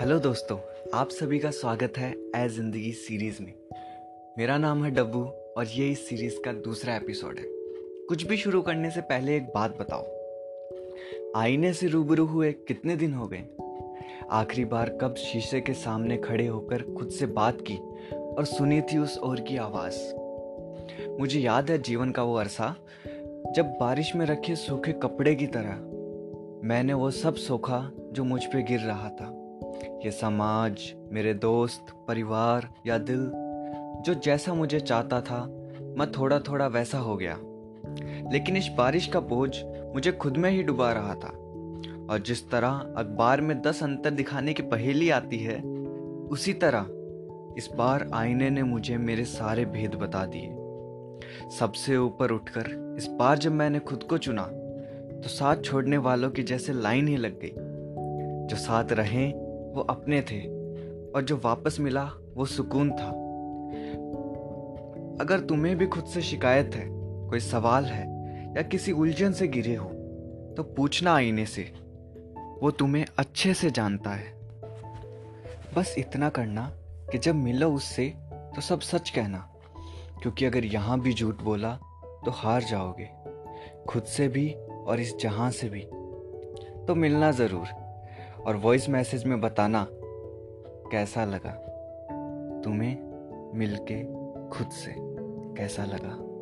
Hello दोस्तों, आप सभी का स्वागत है ए ज़िंदगी सीरीज़ में। मेरा नाम है डब्बू और ये इस सीरीज़ का दूसरा एपिसोड है। कुछ भी शुरू करने से पहले एक बात बताओ। आईने से रूबरू हुए कितने दिन हो गए? आखिरी बार कब शीशे के सामने खड़े होकर खुद से बात की और सुनी थी उस और की आवाज़? मुझे याद है जीवन का वो अरसा, जब बारिश में रखे सूखे कपड़े की तरह। मैंने वो सब सोखा जो मुझ पे गिर रहा था। ये समाज, मेरे दोस्त, परिवार या दिल, जो जैसा मुझे चाहता था, मैं थोड़ा थोड़ा वैसा हो गया। लेकिन इस बारिश का बोझ मुझे खुद में ही डुबा रहा था। और जिस तरह अखबार में दस अंतर दिखाने की पहेली आती है, उसी तरह इस बार आईने ने मुझे मेरे सारे भेद बता दिए। सबसे ऊपर उठकर इस बार जब मैंने खुद को चुना तो साथ छोड़ने वालों की जैसे लाइन ही लग गई। जो साथ रहें वो अपने थे और जो वापस मिला वो सुकून था। अगर तुम्हें भी खुद से शिकायत है, कोई सवाल है या किसी उलझन से गिरे हो तो पूछना आईने से। वो तुम्हें अच्छे से जानता है। बस इतना करना कि जब मिलो उससे तो सब सच कहना। क्योंकि अगर यहाँ भी झूठ बोला तो हार जाओगे। खुद से भी और इस जहाँ से भी। तो मिलना ज़रूर। और वॉइस मैसेज में बताना कैसा लगा? तुम्हें मिलके खुद से कैसा लगा?